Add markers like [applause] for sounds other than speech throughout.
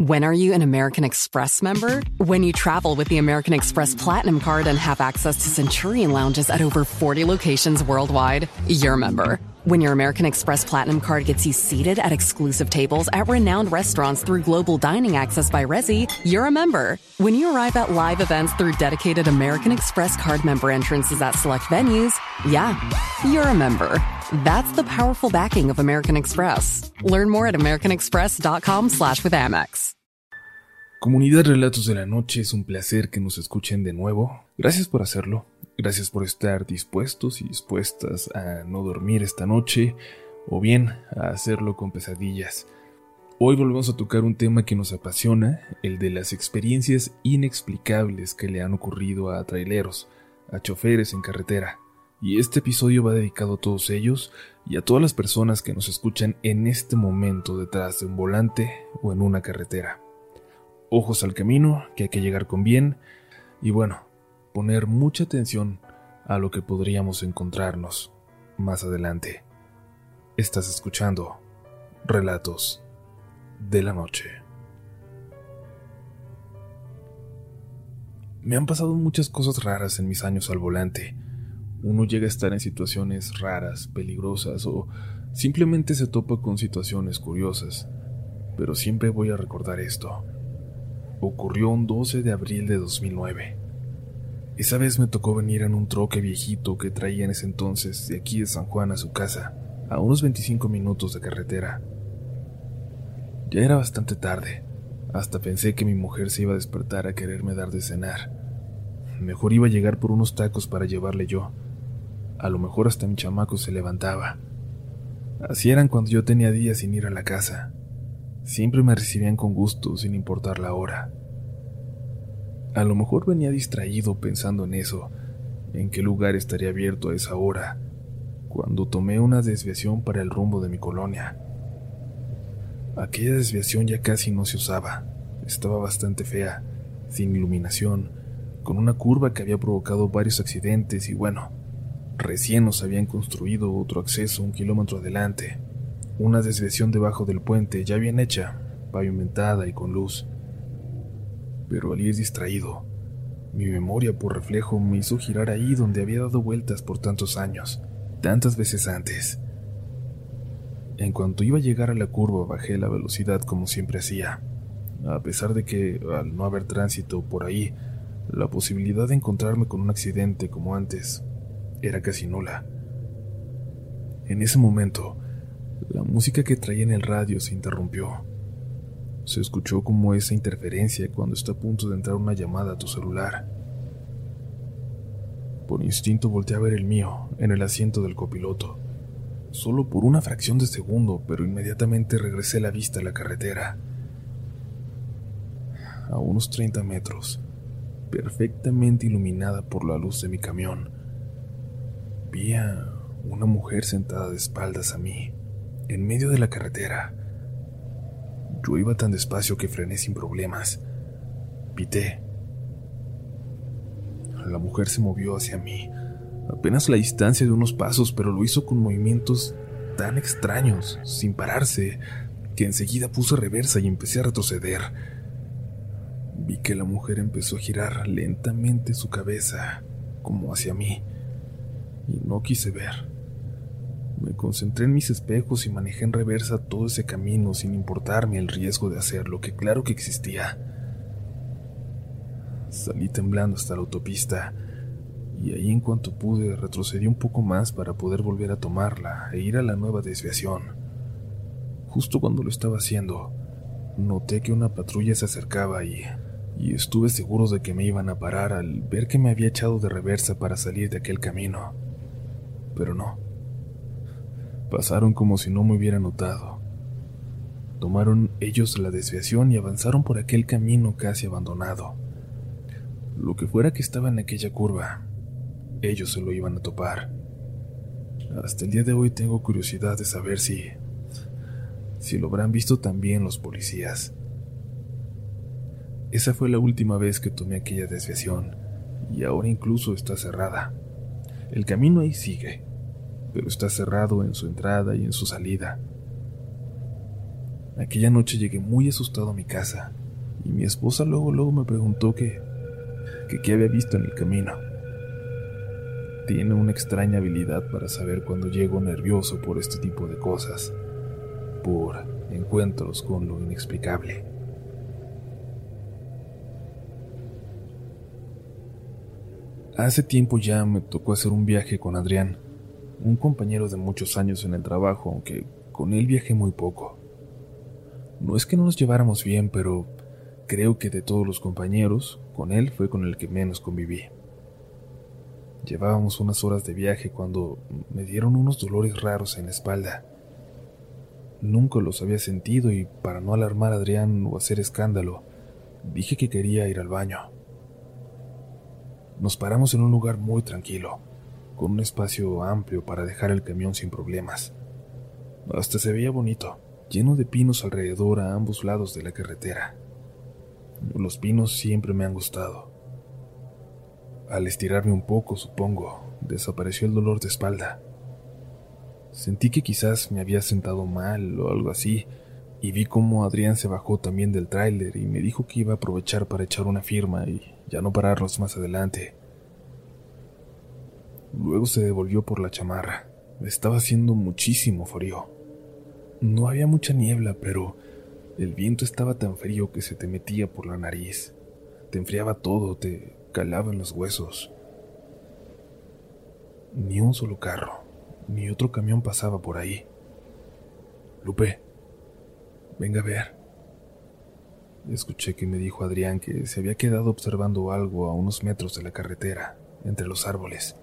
When are you an American Express member? When you travel with the American Express Platinum Card and have access to Centurion lounges at over 40 locations worldwide, you're a member. When your American Express Platinum Card gets you seated at exclusive tables at renowned restaurants through global dining access by Resi, you're a member. When you arrive at live events through dedicated American Express card member entrances at select venues, yeah, you're a member. That's the powerful backing of American Express. Learn more at americanexpress.com slash with Amex. Comunidad Relatos de la Noche, es un placer que nos escuchen de nuevo. Gracias por hacerlo. Gracias por estar dispuestos y dispuestas a no dormir esta noche o bien a hacerlo con pesadillas. Hoy volvemos a tocar un tema que nos apasiona, el de las experiencias inexplicables que le han ocurrido a traileros, a choferes en carretera. Y este episodio va dedicado a todos ellos y a todas las personas que nos escuchan en este momento detrás de un volante o en una carretera. Ojos al camino, que hay que llegar con bien, y bueno, poner mucha atención a lo que podríamos encontrarnos más adelante. Estás escuchando Relatos de la Noche. Me han pasado muchas cosas raras en mis años al volante. Uno llega a estar en situaciones raras, peligrosas o simplemente se topa con situaciones curiosas. Pero siempre voy a recordar esto. Ocurrió un 12 de abril de 2009. Esa vez me tocó venir en un troque viejito que traía en ese entonces de aquí de San Juan a su casa, a unos 25 minutos de carretera. Ya era bastante tarde, hasta pensé que mi mujer se iba a despertar a quererme dar de cenar. Mejor iba a llegar por unos tacos para llevarle yo. A lo mejor hasta mi chamaco se levantaba. Así eran cuando yo tenía días sin ir a la casa. Siempre me recibían con gusto, sin importar la hora. A lo mejor venía distraído pensando en eso, en qué lugar estaría abierto a esa hora, cuando tomé una desviación para el rumbo de mi colonia. Aquella desviación ya casi no se usaba, estaba bastante fea, sin iluminación, con una curva que había provocado varios accidentes y bueno, recién nos habían construido otro acceso un kilómetro adelante, una desviación debajo del puente ya bien hecha, pavimentada y con luz pero al ir distraído, mi memoria por reflejo me hizo girar ahí donde había dado vueltas por tantos años, tantas veces antes. En cuanto iba a llegar a la curva bajé la velocidad como siempre hacía, a pesar de que, al no haber tránsito por ahí, la posibilidad de encontrarme con un accidente como antes era casi nula. En ese momento, la música que traía en el radio se interrumpió se escuchó como esa interferencia cuando está a punto de entrar una llamada a tu celular. Por instinto volteé a ver el mío, en el asiento del copiloto. Solo por una fracción de segundo, pero inmediatamente regresé la vista a la carretera. A unos 30 metros, perfectamente iluminada por la luz de mi camión, vi a una mujer sentada de espaldas a mí, en medio de la carretera. Yo iba tan despacio que frené sin problemas. Pité. La mujer se movió hacia mí, apenas la distancia de unos pasos, pero lo hizo con movimientos tan extraños, sin pararse, que enseguida puse reversa y empecé a retroceder. Vi que la mujer empezó a girar lentamente su cabeza, como hacia mí, y no quise ver. Me concentré en mis espejos y manejé en reversa todo ese camino sin importarme el riesgo de hacerlo, que claro que existía. Salí temblando hasta la autopista y ahí en cuanto pude retrocedí un poco más para poder volver a tomarla e ir a la nueva desviación. Justo cuando lo estaba haciendo, noté que una patrulla se acercaba y, y estuve seguro de que me iban a parar al ver que me había echado de reversa para salir de aquel camino. Pero no. Pasaron como si no me hubiera notado. Tomaron ellos la desviación y avanzaron por aquel camino casi abandonado. Lo que fuera que estaba en aquella curva, ellos se lo iban a topar. Hasta el día de hoy tengo curiosidad de saber si... si lo habrán visto también los policías. Esa fue la última vez que tomé aquella desviación, y ahora incluso está cerrada. El camino ahí sigue, pero está cerrado en su entrada y en su salida. Aquella noche llegué muy asustado a mi casa y mi esposa luego luego me preguntó que que qué había visto en el camino. Tiene una extraña habilidad para saber cuando llego nervioso por este tipo de cosas, por encuentros con lo inexplicable. Hace tiempo ya me tocó hacer un viaje con Adrián, un compañero de muchos años en el trabajo, aunque con él viajé muy poco. No es que no nos lleváramos bien, pero creo que de todos los compañeros, con él fue con el que menos conviví. Llevábamos unas horas de viaje cuando me dieron unos dolores raros en la espalda. Nunca los había sentido y para no alarmar a Adrián o hacer escándalo, dije que quería ir al baño. Nos paramos en un lugar muy tranquilo, con un espacio amplio para dejar el camión sin problemas. Hasta se veía bonito, lleno de pinos alrededor a ambos lados de la carretera. Los pinos siempre me han gustado. Al estirarme un poco, supongo, desapareció el dolor de espalda. Sentí que quizás me había sentado mal o algo así, y vi cómo Adrián se bajó también del tráiler y me dijo que iba a aprovechar para echar una firma y ya no pararnos más adelante. Luego se devolvió por la chamarra. Estaba haciendo muchísimo frío. No había mucha niebla, pero el viento estaba tan frío que se te metía por la nariz. Te enfriaba todo, te calaba en los huesos. Ni un solo carro, ni otro camión pasaba por ahí. Lupe, venga a ver. Escuché que me dijo Adrián que se había quedado observando algo a unos metros de la carretera, entre los árboles.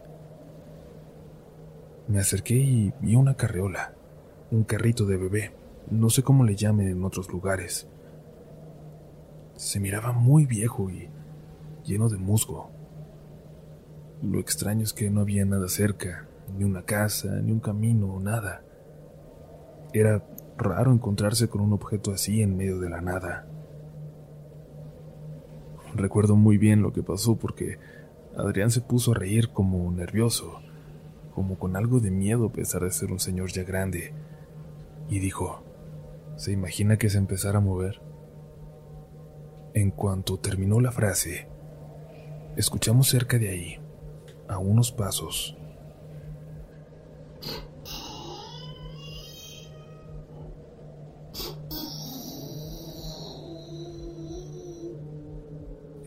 Me acerqué y vi una carreola, un carrito de bebé, no sé cómo le llamen en otros lugares. Se miraba muy viejo y lleno de musgo. Lo extraño es que no había nada cerca, ni una casa, ni un camino, nada. Era raro encontrarse con un objeto así en medio de la nada. Recuerdo muy bien lo que pasó porque Adrián se puso a reír como nervioso, como con algo de miedo a pesar de ser un señor ya grande, y dijo, ¿se imagina que se empezara a mover? En cuanto terminó la frase, escuchamos cerca de ahí, a unos pasos,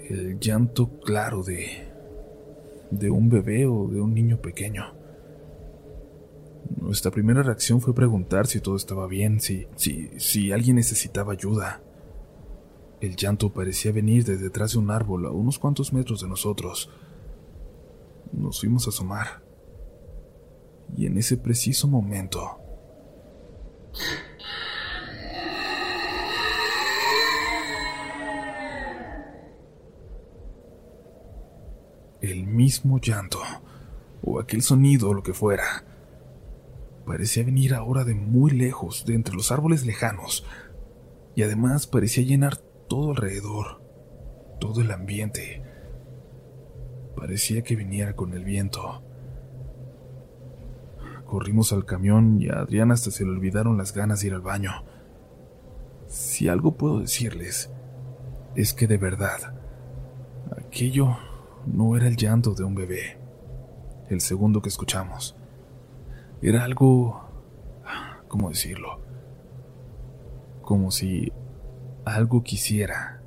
el llanto claro de de un bebé o de un niño pequeño. Nuestra primera reacción fue preguntar si todo estaba bien, si si si alguien necesitaba ayuda. El llanto parecía venir de detrás de un árbol a unos cuantos metros de nosotros. Nos fuimos a asomar. Y en ese preciso momento el mismo llanto, o aquel sonido o lo que fuera. Parecía venir ahora de muy lejos, de entre los árboles lejanos, y además parecía llenar todo alrededor, todo el ambiente. Parecía que viniera con el viento. Corrimos al camión y a Adrián hasta se le olvidaron las ganas de ir al baño. Si algo puedo decirles, es que de verdad, aquello no era el llanto de un bebé, el segundo que escuchamos. Era algo... ¿Cómo decirlo? Como si algo quisiera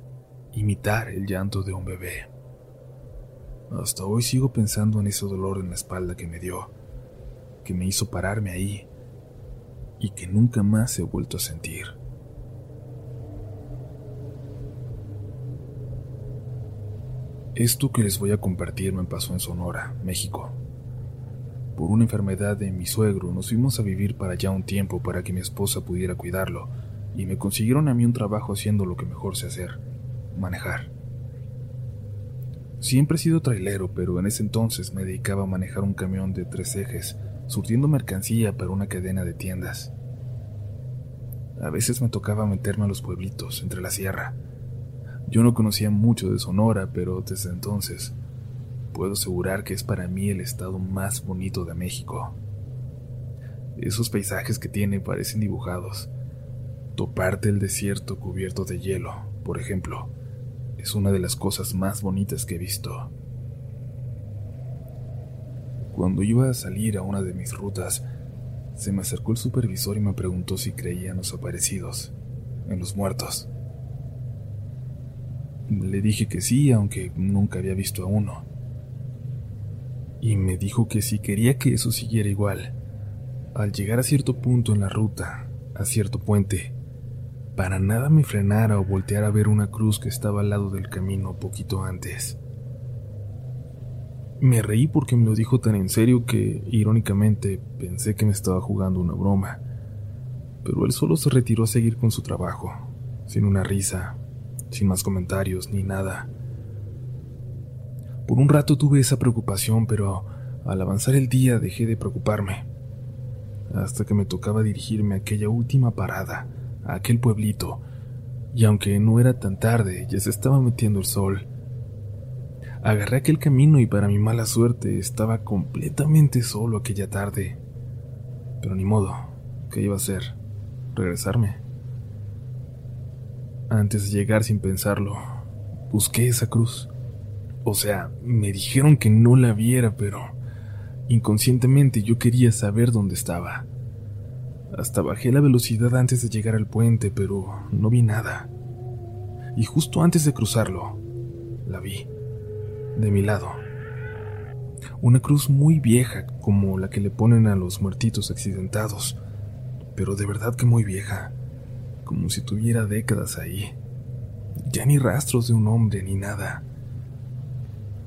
imitar el llanto de un bebé. Hasta hoy sigo pensando en ese dolor en la espalda que me dio, que me hizo pararme ahí y que nunca más he vuelto a sentir. Esto que les voy a compartir me pasó en Sonora, México. Por una enfermedad de mi suegro nos fuimos a vivir para allá un tiempo para que mi esposa pudiera cuidarlo, y me consiguieron a mí un trabajo haciendo lo que mejor sé hacer, manejar. Siempre he sido trailero, pero en ese entonces me dedicaba a manejar un camión de tres ejes, surtiendo mercancía para una cadena de tiendas. A veces me tocaba meterme a los pueblitos, entre la sierra, yo no conocía mucho de Sonora, pero desde entonces puedo asegurar que es para mí el estado más bonito de México. Esos paisajes que tiene parecen dibujados. Toparte el desierto cubierto de hielo, por ejemplo, es una de las cosas más bonitas que he visto. Cuando iba a salir a una de mis rutas, se me acercó el supervisor y me preguntó si creía en los aparecidos, en los muertos. Le dije que sí, aunque nunca había visto a uno. Y me dijo que si quería que eso siguiera igual, al llegar a cierto punto en la ruta, a cierto puente, para nada me frenara o volteara a ver una cruz que estaba al lado del camino poquito antes. Me reí porque me lo dijo tan en serio que, irónicamente, pensé que me estaba jugando una broma. Pero él solo se retiró a seguir con su trabajo, sin una risa, sin más comentarios ni nada. Por un rato tuve esa preocupación, pero al avanzar el día dejé de preocuparme, hasta que me tocaba dirigirme a aquella última parada, a aquel pueblito, y aunque no era tan tarde, ya se estaba metiendo el sol. Agarré aquel camino y para mi mala suerte estaba completamente solo aquella tarde. Pero ni modo, ¿qué iba a hacer? ¿Regresarme? Antes de llegar sin pensarlo, busqué esa cruz. O sea, me dijeron que no la viera, pero inconscientemente yo quería saber dónde estaba. Hasta bajé la velocidad antes de llegar al puente, pero no vi nada. Y justo antes de cruzarlo, la vi, de mi lado. Una cruz muy vieja, como la que le ponen a los muertitos accidentados, pero de verdad que muy vieja como si tuviera décadas ahí. Ya ni rastros de un hombre ni nada.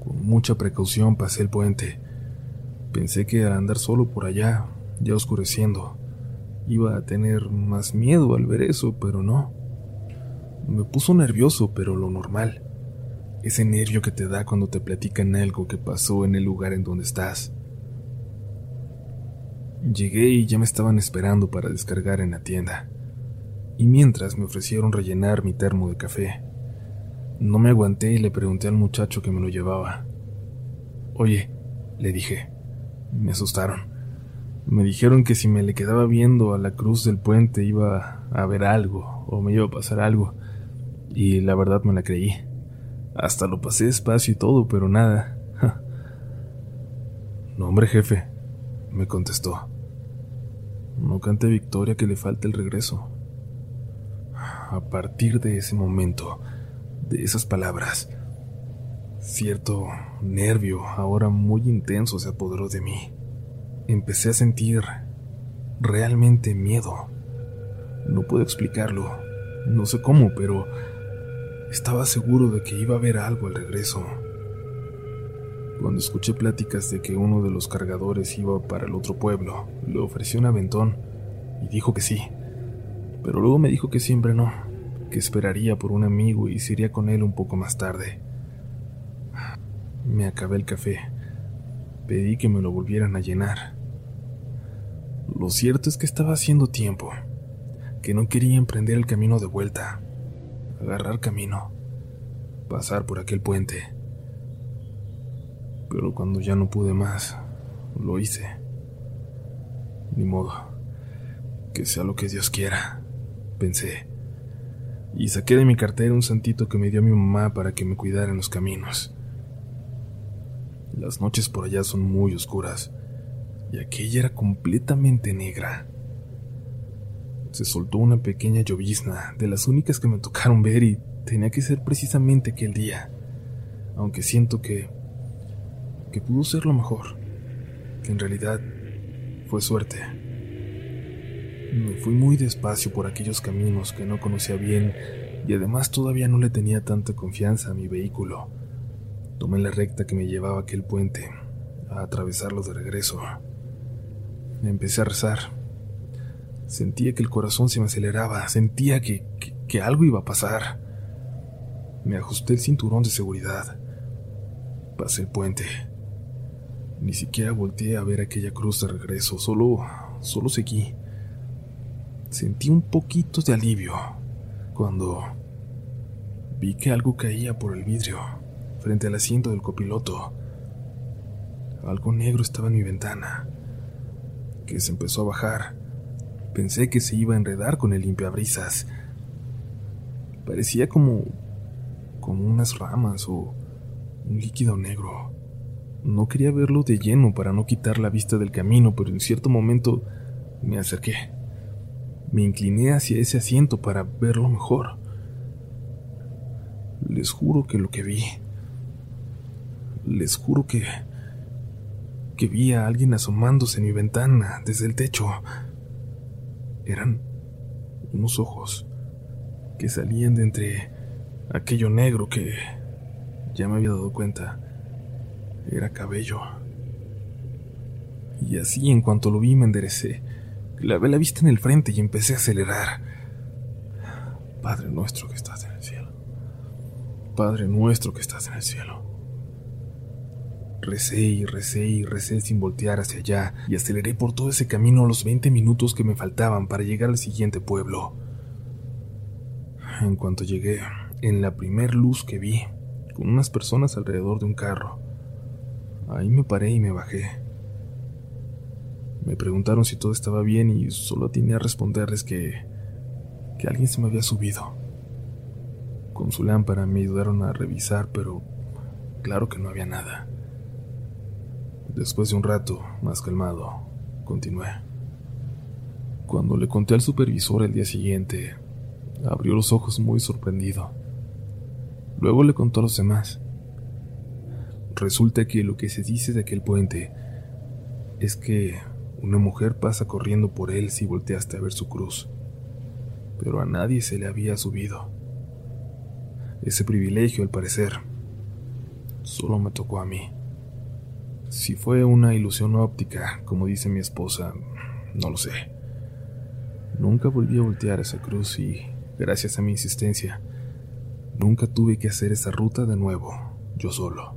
Con mucha precaución pasé el puente. Pensé que al andar solo por allá, ya oscureciendo, iba a tener más miedo al ver eso, pero no. Me puso nervioso, pero lo normal. Ese nervio que te da cuando te platican algo que pasó en el lugar en donde estás. Llegué y ya me estaban esperando para descargar en la tienda y mientras me ofrecieron rellenar mi termo de café. No me aguanté y le pregunté al muchacho que me lo llevaba. Oye, le dije. Me asustaron. Me dijeron que si me le quedaba viendo a la cruz del puente iba a ver algo o me iba a pasar algo. Y la verdad me la creí. Hasta lo pasé despacio y todo, pero nada. [laughs] no, hombre, jefe, me contestó. No cante victoria que le falta el regreso a partir de ese momento, de esas palabras, cierto nervio, ahora muy intenso, se apoderó de mí. Empecé a sentir realmente miedo. No puedo explicarlo, no sé cómo, pero estaba seguro de que iba a haber algo al regreso. Cuando escuché pláticas de que uno de los cargadores iba para el otro pueblo, le ofreció un aventón y dijo que sí pero luego me dijo que siempre no, que esperaría por un amigo y se iría con él un poco más tarde. Me acabé el café. Pedí que me lo volvieran a llenar. Lo cierto es que estaba haciendo tiempo, que no quería emprender el camino de vuelta, agarrar camino, pasar por aquel puente. Pero cuando ya no pude más, lo hice. Ni modo, que sea lo que Dios quiera pensé, y saqué de mi cartera un santito que me dio mi mamá para que me cuidara en los caminos. Las noches por allá son muy oscuras, y aquella era completamente negra. Se soltó una pequeña llovizna, de las únicas que me tocaron ver, y tenía que ser precisamente aquel día, aunque siento que... que pudo ser lo mejor, que en realidad fue suerte. Me fui muy despacio por aquellos caminos que no conocía bien y además todavía no le tenía tanta confianza a mi vehículo. Tomé la recta que me llevaba a aquel puente, a atravesarlo de regreso. Me empecé a rezar. Sentía que el corazón se me aceleraba, sentía que, que algo iba a pasar. Me ajusté el cinturón de seguridad. Pasé el puente. Ni siquiera volteé a ver aquella cruz de regreso, solo, solo seguí sentí un poquito de alivio cuando vi que algo caía por el vidrio frente al asiento del copiloto. Algo negro estaba en mi ventana, que se empezó a bajar, Pensé que se iba a enredar con el limpiabrisas. Parecía como. como unas ramas o un líquido negro. No quería verlo de lleno para no quitar la vista del camino, pero en cierto momento me acerqué. Me incliné hacia ese asiento para verlo mejor. Les juro que lo que vi. Les juro que. que vi a alguien asomándose en mi ventana desde el techo. Eran unos ojos que salían de entre aquello negro que ya me había dado cuenta. Era cabello. Y así en cuanto lo vi me enderecé. Clavé la vista en el frente y empecé a acelerar. Padre nuestro que estás en el cielo. Padre nuestro que estás en el cielo. Recé y recé y recé sin voltear hacia allá y aceleré por todo ese camino los 20 minutos que me faltaban para llegar al siguiente pueblo. En cuanto llegué, en la primer luz que vi, con unas personas alrededor de un carro, ahí me paré y me bajé. Me preguntaron si todo estaba bien y solo tenía a responderles que, que alguien se me había subido. Con su lámpara me ayudaron a revisar, pero claro que no había nada. Después de un rato, más calmado, continué. Cuando le conté al supervisor el día siguiente, abrió los ojos muy sorprendido. Luego le contó a los demás. Resulta que lo que se dice de aquel puente es que una mujer pasa corriendo por él si volteaste a ver su cruz, pero a nadie se le había subido. Ese privilegio, al parecer, solo me tocó a mí. Si fue una ilusión óptica, como dice mi esposa, no lo sé. Nunca volví a voltear esa cruz y, gracias a mi insistencia, nunca tuve que hacer esa ruta de nuevo, yo solo.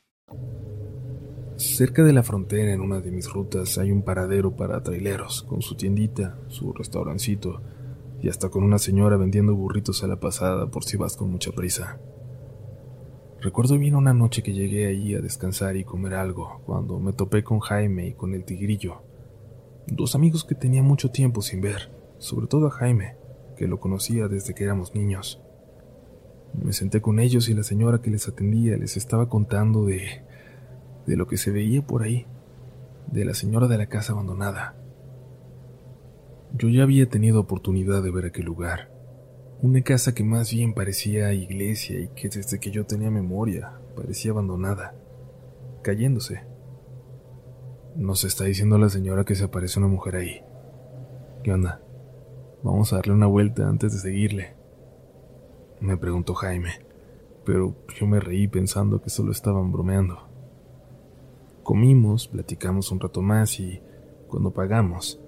Cerca de la frontera, en una de mis rutas, hay un paradero para traileros, con su tiendita, su restaurancito, y hasta con una señora vendiendo burritos a la pasada por si vas con mucha prisa. Recuerdo bien una noche que llegué allí a descansar y comer algo, cuando me topé con Jaime y con el tigrillo, dos amigos que tenía mucho tiempo sin ver, sobre todo a Jaime, que lo conocía desde que éramos niños. Me senté con ellos y la señora que les atendía les estaba contando de de lo que se veía por ahí, de la señora de la casa abandonada. Yo ya había tenido oportunidad de ver aquel lugar, una casa que más bien parecía iglesia y que desde que yo tenía memoria parecía abandonada, cayéndose. Nos está diciendo la señora que se aparece una mujer ahí. ¿Qué onda? Vamos a darle una vuelta antes de seguirle. Me preguntó Jaime, pero yo me reí pensando que solo estaban bromeando. Comimos, platicamos un rato más y, cuando pagamos,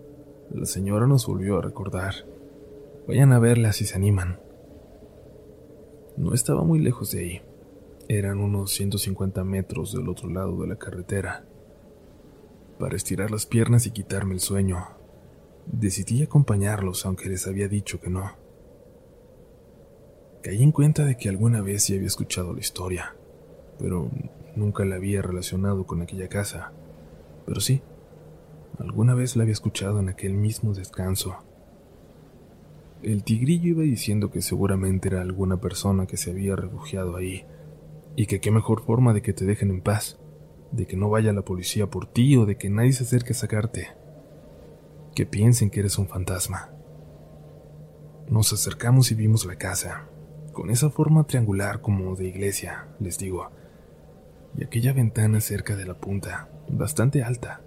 la señora nos volvió a recordar. Vayan a verla si se animan. No estaba muy lejos de ahí. Eran unos 150 metros del otro lado de la carretera. Para estirar las piernas y quitarme el sueño, decidí acompañarlos aunque les había dicho que no. Caí en cuenta de que alguna vez ya había escuchado la historia, pero Nunca la había relacionado con aquella casa, pero sí, alguna vez la había escuchado en aquel mismo descanso. El tigrillo iba diciendo que seguramente era alguna persona que se había refugiado ahí, y que qué mejor forma de que te dejen en paz, de que no vaya la policía por ti o de que nadie se acerque a sacarte, que piensen que eres un fantasma. Nos acercamos y vimos la casa, con esa forma triangular como de iglesia, les digo, y aquella ventana cerca de la punta, bastante alta.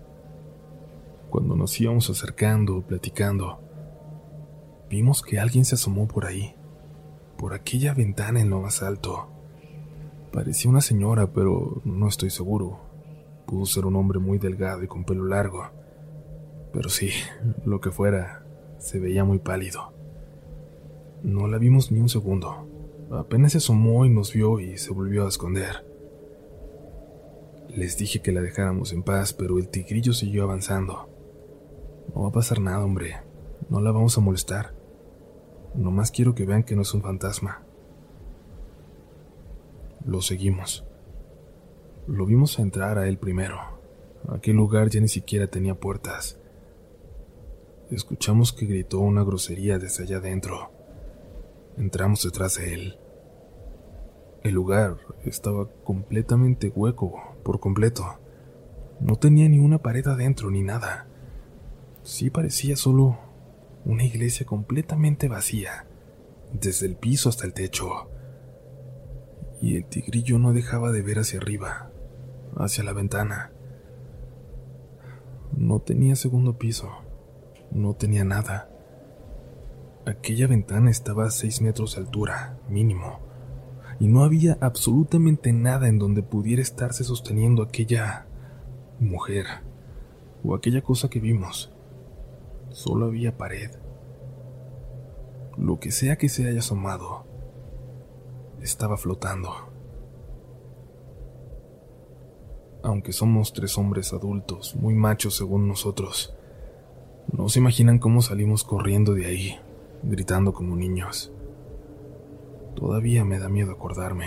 Cuando nos íbamos acercando, platicando, vimos que alguien se asomó por ahí, por aquella ventana en lo más alto. Parecía una señora, pero no estoy seguro. Pudo ser un hombre muy delgado y con pelo largo. Pero sí, lo que fuera, se veía muy pálido. No la vimos ni un segundo. Apenas se asomó y nos vio y se volvió a esconder. Les dije que la dejáramos en paz, pero el tigrillo siguió avanzando. No va a pasar nada, hombre. No la vamos a molestar. Nomás quiero que vean que no es un fantasma. Lo seguimos. Lo vimos entrar a él primero. Aquel lugar ya ni siquiera tenía puertas. Escuchamos que gritó una grosería desde allá adentro. Entramos detrás de él. El lugar estaba completamente hueco, por completo. No tenía ni una pared adentro ni nada. Sí parecía solo una iglesia completamente vacía, desde el piso hasta el techo. Y el tigrillo no dejaba de ver hacia arriba, hacia la ventana. No tenía segundo piso, no tenía nada. Aquella ventana estaba a seis metros de altura, mínimo, y no había absolutamente nada en donde pudiera estarse sosteniendo aquella mujer o aquella cosa que vimos. Solo había pared. Lo que sea que se haya asomado, estaba flotando. Aunque somos tres hombres adultos, muy machos según nosotros, no se imaginan cómo salimos corriendo de ahí, gritando como niños. Todavía me da miedo acordarme.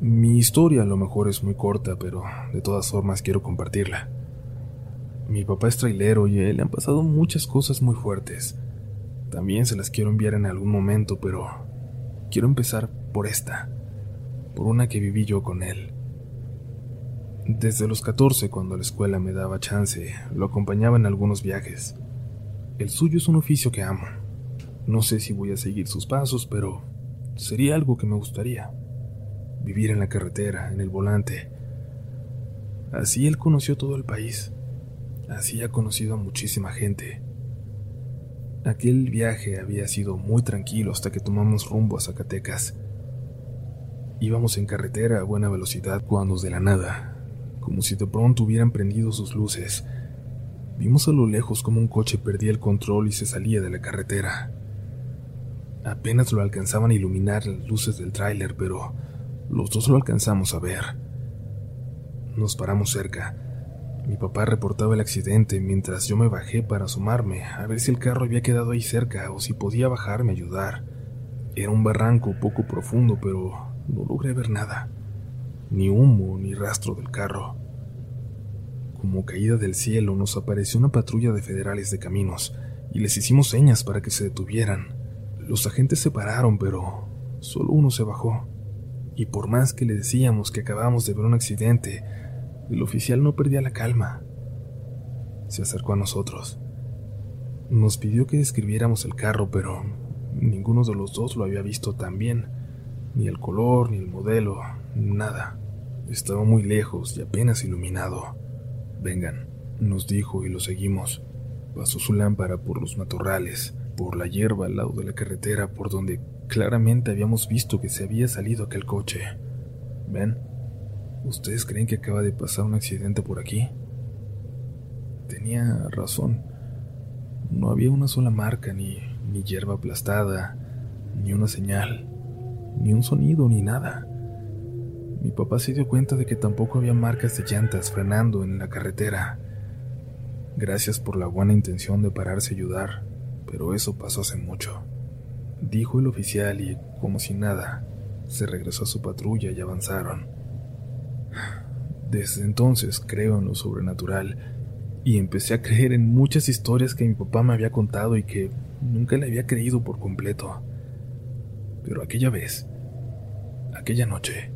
Mi historia a lo mejor es muy corta, pero de todas formas quiero compartirla. Mi papá es trailero y a él le han pasado muchas cosas muy fuertes. También se las quiero enviar en algún momento, pero quiero empezar por esta, por una que viví yo con él. Desde los 14, cuando la escuela me daba chance, lo acompañaba en algunos viajes. El suyo es un oficio que amo. No sé si voy a seguir sus pasos, pero sería algo que me gustaría. Vivir en la carretera, en el volante. Así él conoció todo el país. Así ha conocido a muchísima gente. Aquel viaje había sido muy tranquilo hasta que tomamos rumbo a Zacatecas. Íbamos en carretera a buena velocidad cuando de la nada, como si de pronto hubieran prendido sus luces, vimos a lo lejos como un coche perdía el control y se salía de la carretera. Apenas lo alcanzaban a iluminar las luces del tráiler, pero los dos lo alcanzamos a ver. Nos paramos cerca mi papá reportaba el accidente mientras yo me bajé para asomarme a ver si el carro había quedado ahí cerca o si podía bajarme a ayudar. Era un barranco poco profundo, pero no logré ver nada. Ni humo ni rastro del carro. Como caída del cielo nos apareció una patrulla de federales de caminos y les hicimos señas para que se detuvieran. Los agentes se pararon, pero solo uno se bajó. Y por más que le decíamos que acabamos de ver un accidente, el oficial no perdía la calma. Se acercó a nosotros. Nos pidió que describiéramos el carro, pero ninguno de los dos lo había visto tan bien. Ni el color, ni el modelo, nada. Estaba muy lejos y apenas iluminado. Vengan, nos dijo y lo seguimos. Pasó su lámpara por los matorrales, por la hierba al lado de la carretera, por donde claramente habíamos visto que se había salido aquel coche. ¿Ven? ¿Ustedes creen que acaba de pasar un accidente por aquí? Tenía razón. No había una sola marca, ni, ni hierba aplastada, ni una señal, ni un sonido, ni nada. Mi papá se dio cuenta de que tampoco había marcas de llantas frenando en la carretera. Gracias por la buena intención de pararse a ayudar, pero eso pasó hace mucho. Dijo el oficial y, como si nada, se regresó a su patrulla y avanzaron. Desde entonces creo en lo sobrenatural y empecé a creer en muchas historias que mi papá me había contado y que nunca le había creído por completo. Pero aquella vez, aquella noche,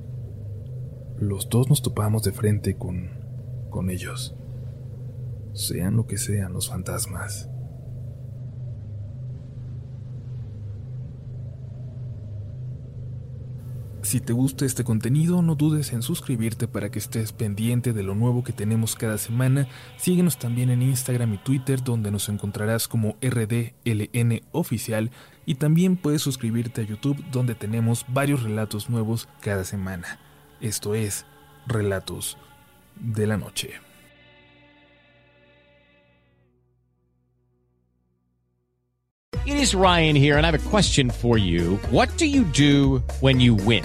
los dos nos topamos de frente con con ellos. Sean lo que sean los fantasmas. Si te gusta este contenido, no dudes en suscribirte para que estés pendiente de lo nuevo que tenemos cada semana. Síguenos también en Instagram y Twitter, donde nos encontrarás como RDLN Oficial. y también puedes suscribirte a YouTube donde tenemos varios relatos nuevos cada semana. Esto es Relatos de la Noche. It is Ryan here and I have a question for you. What do you do when you win?